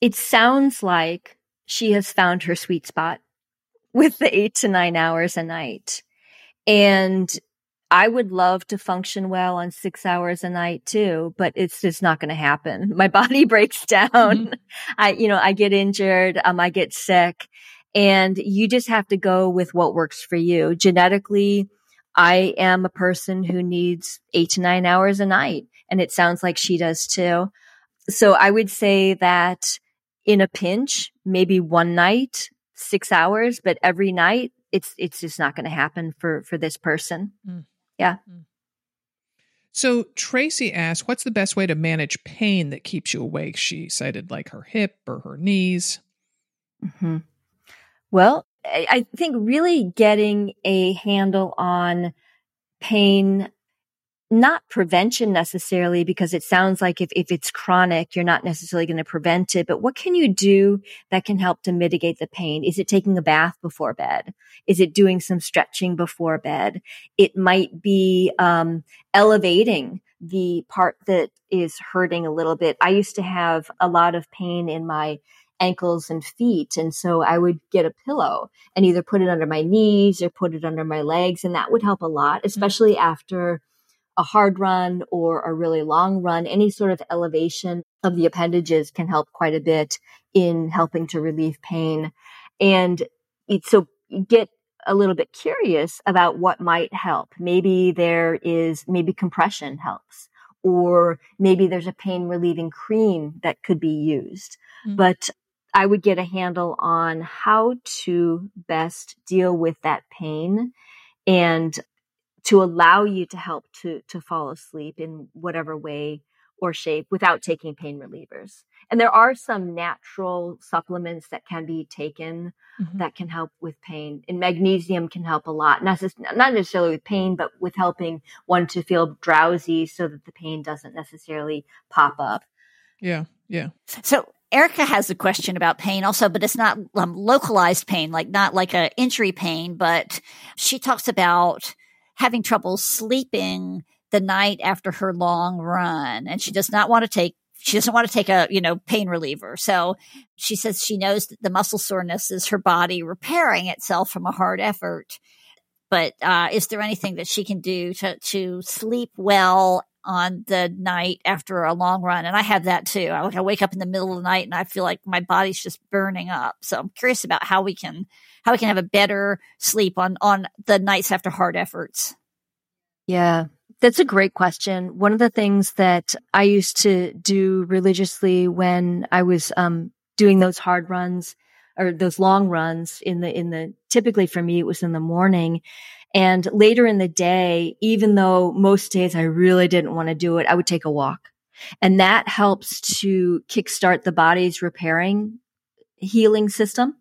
it sounds like she has found her sweet spot with the eight to nine hours a night. And I would love to function well on six hours a night too, but it's just not going to happen. My body breaks down. Mm-hmm. I, you know, I get injured. Um, I get sick and you just have to go with what works for you. Genetically, I am a person who needs eight to nine hours a night and it sounds like she does too. So I would say that in a pinch, maybe one night six hours, but every night it's it's just not going to happen for for this person. Mm. Yeah. Mm. So Tracy asked, "What's the best way to manage pain that keeps you awake?" She cited like her hip or her knees. Mm-hmm. Well, I, I think really getting a handle on pain not prevention necessarily because it sounds like if, if it's chronic, you're not necessarily going to prevent it, but what can you do that can help to mitigate the pain? Is it taking a bath before bed? Is it doing some stretching before bed? It might be, um, elevating the part that is hurting a little bit. I used to have a lot of pain in my ankles and feet. And so I would get a pillow and either put it under my knees or put it under my legs. And that would help a lot, mm-hmm. especially after a hard run or a really long run, any sort of elevation of the appendages can help quite a bit in helping to relieve pain. And it, so get a little bit curious about what might help. Maybe there is, maybe compression helps, or maybe there's a pain relieving cream that could be used. Mm-hmm. But I would get a handle on how to best deal with that pain and to allow you to help to to fall asleep in whatever way or shape without taking pain relievers. And there are some natural supplements that can be taken mm-hmm. that can help with pain. And magnesium can help a lot, not, not necessarily with pain, but with helping one to feel drowsy so that the pain doesn't necessarily pop up. Yeah, yeah. So Erica has a question about pain also, but it's not um, localized pain, like not like a injury pain, but she talks about having trouble sleeping the night after her long run and she does not want to take she doesn't want to take a you know pain reliever. So she says she knows that the muscle soreness is her body repairing itself from a hard effort. But uh, is there anything that she can do to to sleep well on the night after a long run? And i have that too. I, I wake up in the middle of the night and i feel like my body's just burning up. So i'm curious about how we can how we can have a better sleep on on the nights after hard efforts. Yeah, that's a great question. One of the things that I used to do religiously when I was um, doing those hard runs or those long runs in the in the typically for me it was in the morning and later in the day even though most days I really didn't want to do it I would take a walk and that helps to kickstart the body's repairing healing system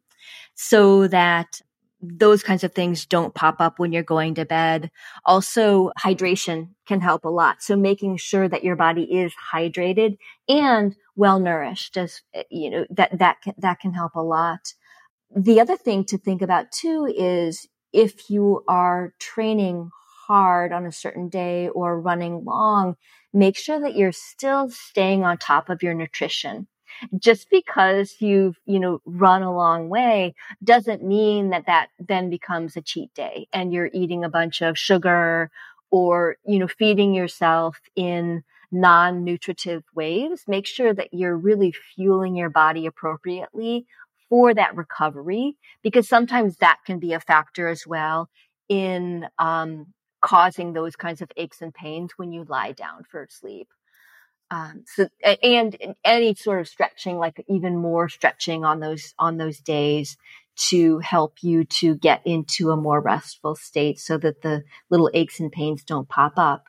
so that those kinds of things don't pop up when you're going to bed. Also, hydration can help a lot. So making sure that your body is hydrated and well nourished as, eh, you know, that, that, can, that can help a lot. The other thing to think about too is if you are training hard on a certain day or running long, make sure that you're still staying on top of your nutrition just because you've, you know, run a long way doesn't mean that that then becomes a cheat day and you're eating a bunch of sugar or, you know, feeding yourself in non-nutritive ways. Make sure that you're really fueling your body appropriately for that recovery because sometimes that can be a factor as well in um, causing those kinds of aches and pains when you lie down for sleep. Um, so and any sort of stretching, like even more stretching on those on those days to help you to get into a more restful state so that the little aches and pains don't pop up.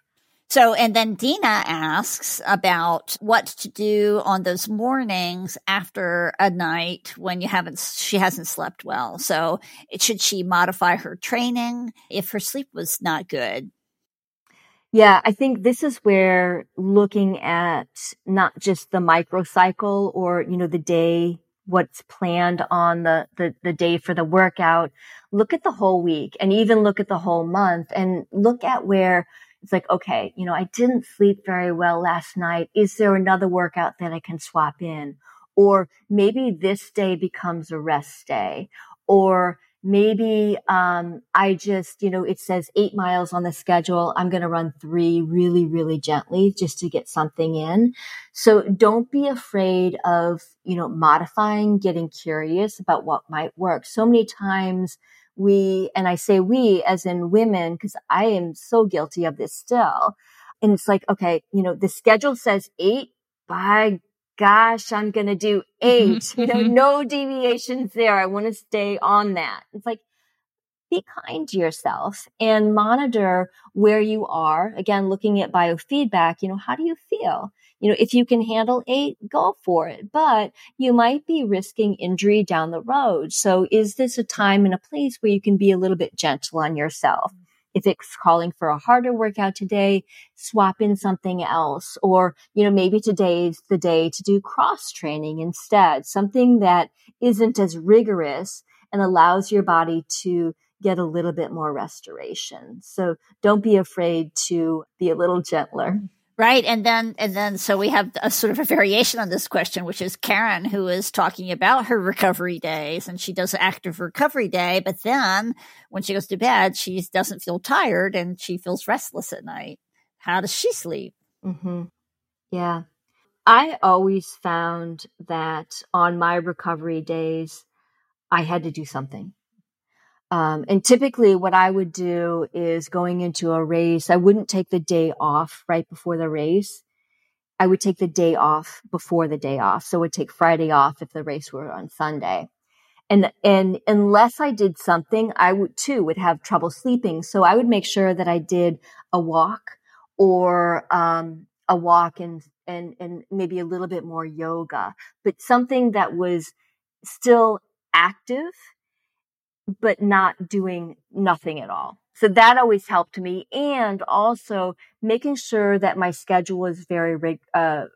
So, and then Dina asks about what to do on those mornings after a night when you haven't, she hasn't slept well. So, should she modify her training if her sleep was not good? Yeah, I think this is where looking at not just the microcycle or, you know, the day, what's planned on the, the, the day for the workout, look at the whole week and even look at the whole month and look at where it's like, okay, you know, I didn't sleep very well last night. Is there another workout that I can swap in? Or maybe this day becomes a rest day or maybe um, I just, you know, it says eight miles on the schedule. I'm going to run three really, really gently just to get something in. So don't be afraid of, you know, modifying, getting curious about what might work. So many times we, and I say we as in women, because I am so guilty of this still. And it's like, okay, you know, the schedule says eight. By gosh, I'm going to do 8 you know, no deviations there. I want to stay on that. It's like, be kind to yourself and monitor where you are. Again, looking at biofeedback, you know, how do you feel? You know, if you can handle eight, go for it, but you might be risking injury down the road. So is this a time and a place where you can be a little bit gentle on yourself? If it's calling for a harder workout today, swap in something else. Or, you know, maybe today's the day to do cross training instead, something that isn't as rigorous and allows your body to get a little bit more restoration. So don't be afraid to be a little gentler. Right. And then, and then, so we have a sort of a variation on this question, which is Karen, who is talking about her recovery days and she does active recovery day. But then when she goes to bed, she doesn't feel tired and she feels restless at night. How does she sleep? Mm-hmm. Yeah. I always found that on my recovery days, I had to do something. Um, and typically what I would do is going into a race, I wouldn't take the day off right before the race. I would take the day off before the day off. So I would take Friday off if the race were on Sunday. And, and unless I did something, I would too would have trouble sleeping. So I would make sure that I did a walk or, um, a walk and, and, and maybe a little bit more yoga, but something that was still active but not doing nothing at all. So that always helped me. And also making sure that my schedule was very, reg- uh,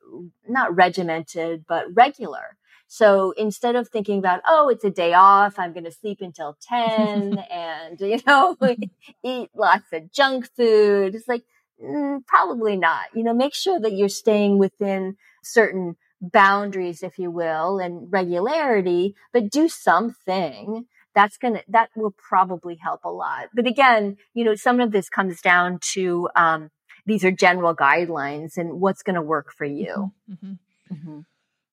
not regimented, but regular. So instead of thinking about, oh, it's a day off, I'm going to sleep until 10 and, you know, eat lots of junk food. It's like, mm, probably not. You know, make sure that you're staying within certain boundaries, if you will, and regularity, but do something that's going to, that will probably help a lot. But again, you know, some of this comes down to, um, these are general guidelines and what's going to work for you. Mm-hmm. Mm-hmm.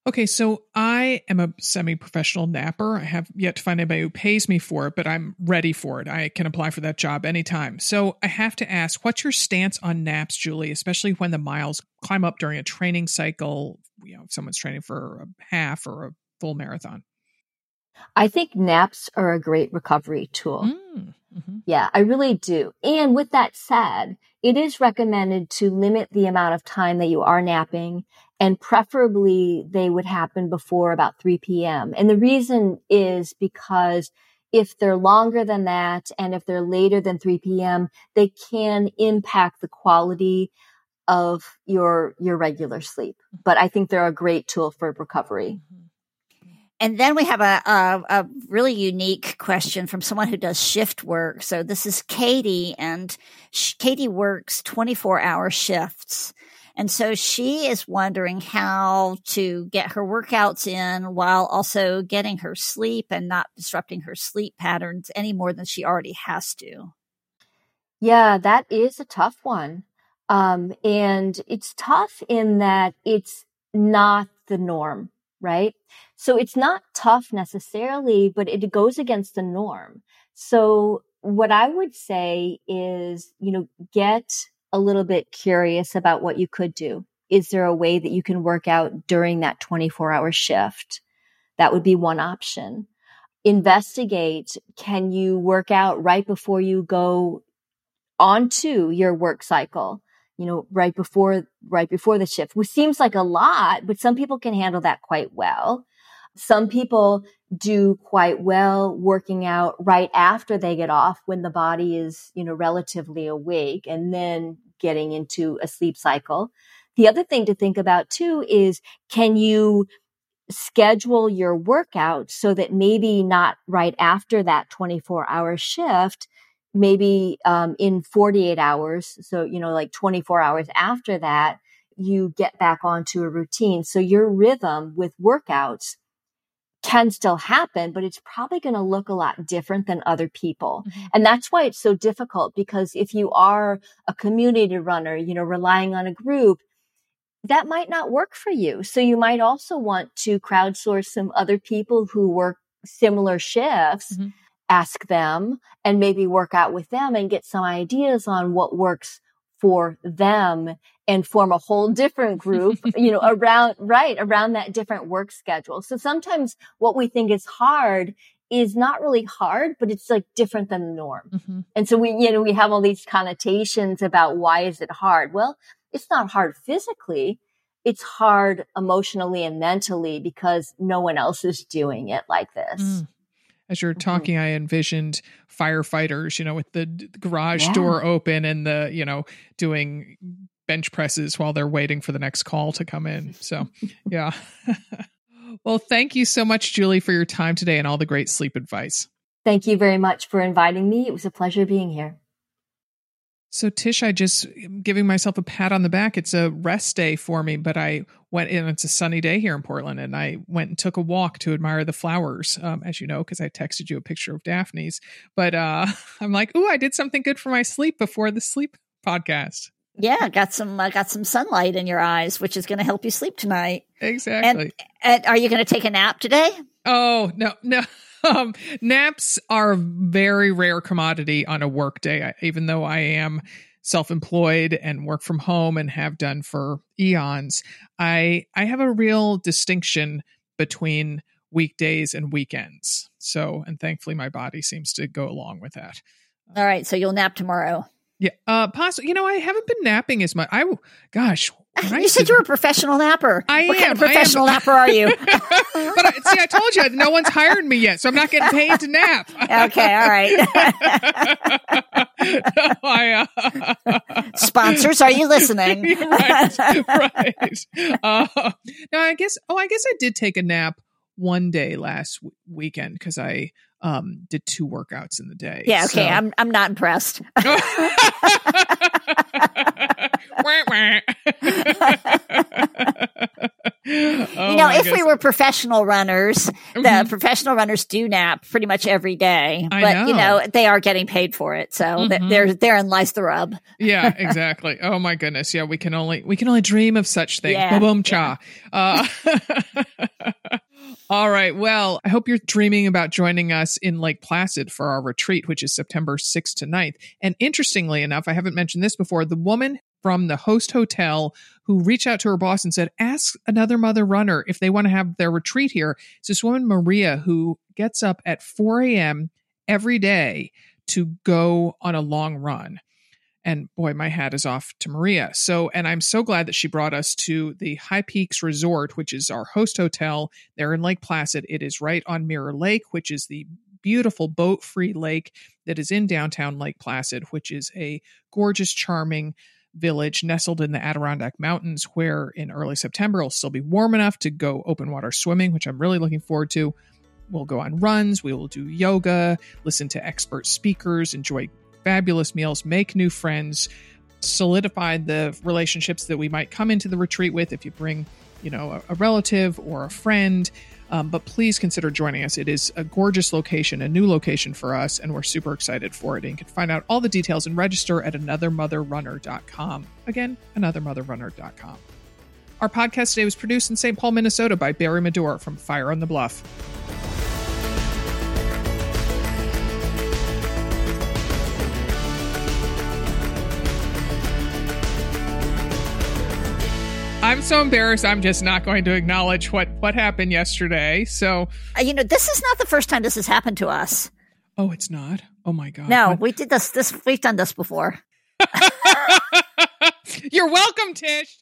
Okay, so I am a semi professional napper. I have yet to find anybody who pays me for it, but I'm ready for it. I can apply for that job anytime. So I have to ask, what's your stance on naps, Julie, especially when the miles climb up during a training cycle? You know, if someone's training for a half or a full marathon. I think naps are a great recovery tool. Mm, mm-hmm. Yeah, I really do. And with that said, it is recommended to limit the amount of time that you are napping and preferably they would happen before about 3 p.m. And the reason is because if they're longer than that and if they're later than 3 p.m., they can impact the quality of your your regular sleep. But I think they're a great tool for recovery. Mm-hmm. And then we have a, a, a, really unique question from someone who does shift work. So this is Katie, and Katie works 24 hour shifts. And so she is wondering how to get her workouts in while also getting her sleep and not disrupting her sleep patterns any more than she already has to. Yeah, that is a tough one. Um, and it's tough in that it's not the norm, right? So it's not tough necessarily, but it goes against the norm. So what I would say is, you know, get a little bit curious about what you could do. Is there a way that you can work out during that 24 hour shift? That would be one option. Investigate. Can you work out right before you go onto your work cycle? You know, right before, right before the shift, which seems like a lot, but some people can handle that quite well. Some people do quite well working out right after they get off when the body is, you know, relatively awake and then getting into a sleep cycle. The other thing to think about too is can you schedule your workout so that maybe not right after that 24 hour shift, maybe um, in 48 hours. So, you know, like 24 hours after that, you get back onto a routine. So your rhythm with workouts can still happen, but it's probably going to look a lot different than other people. Mm-hmm. And that's why it's so difficult because if you are a community runner, you know, relying on a group, that might not work for you. So you might also want to crowdsource some other people who work similar shifts, mm-hmm. ask them and maybe work out with them and get some ideas on what works for them and form a whole different group, you know, around, right, around that different work schedule. So sometimes what we think is hard is not really hard, but it's like different than the norm. Mm-hmm. And so we, you know, we have all these connotations about why is it hard? Well, it's not hard physically. It's hard emotionally and mentally because no one else is doing it like this. Mm as you're mm-hmm. talking, I envisioned firefighters, you know, with the garage yeah. door open and the, you know, doing bench presses while they're waiting for the next call to come in. So, yeah. well, thank you so much, Julie, for your time today and all the great sleep advice. Thank you very much for inviting me. It was a pleasure being here. So Tish, I just giving myself a pat on the back. It's a rest day for me, but I went in. It's a sunny day here in Portland, and I went and took a walk to admire the flowers, um, as you know, because I texted you a picture of Daphne's. But uh, I'm like, ooh, I did something good for my sleep before the sleep podcast. Yeah, got some uh, got some sunlight in your eyes, which is going to help you sleep tonight. Exactly. And, and are you going to take a nap today? Oh no, no. um, naps are a very rare commodity on a work day. even though I am self-employed and work from home and have done for eons, I I have a real distinction between weekdays and weekends. So, and thankfully, my body seems to go along with that. All right, so you'll nap tomorrow. Yeah, uh, possibly. You know, I haven't been napping as much. I, gosh, you said you were a professional napper. I what am. kind of professional napper are you? but I, see, I told you no one's hired me yet, so I'm not getting paid to nap. okay, all right. no, I, uh, Sponsors, are you listening? right, right. Uh, no, I guess. Oh, I guess I did take a nap one day last w- weekend because I um, did two workouts in the day. Yeah, okay. So. I'm I'm not impressed. Oh you know, if we were professional runners, the professional runners do nap pretty much every day, I but know. you know they are getting paid for it, so Mhm. th- there therein lies the rub. yeah, exactly. Oh my goodness. Yeah, we can only we can only dream of such things. Yeah, Boom cha. Uh, all right. Well, I hope you're dreaming about joining us in Lake Placid for our retreat, which is September 6th to 9th. And interestingly enough, I haven't mentioned this before. The woman from the host hotel who reached out to her boss and said, Ask another mother runner if they want to have their retreat here. It's this woman, Maria, who gets up at 4 a.m. every day to go on a long run. And boy, my hat is off to Maria. So, and I'm so glad that she brought us to the High Peaks Resort, which is our host hotel there in Lake Placid. It is right on Mirror Lake, which is the beautiful boat free lake that is in downtown Lake Placid, which is a gorgeous, charming village nestled in the Adirondack Mountains, where in early September it'll still be warm enough to go open water swimming, which I'm really looking forward to. We'll go on runs, we will do yoga, listen to expert speakers, enjoy fabulous meals, make new friends, solidify the relationships that we might come into the retreat with if you bring, you know, a, a relative or a friend. Um, but please consider joining us. It is a gorgeous location, a new location for us, and we're super excited for it. And you can find out all the details and register at anothermotherrunner.com. Again, anothermotherrunner.com. Our podcast today was produced in St. Paul, Minnesota by Barry Medore from Fire on the Bluff. I'm so embarrassed. I'm just not going to acknowledge what what happened yesterday. So, Uh, you know, this is not the first time this has happened to us. oh, it's not. Oh my god. No, What- we did this. This we've done this before. You're welcome, Tish.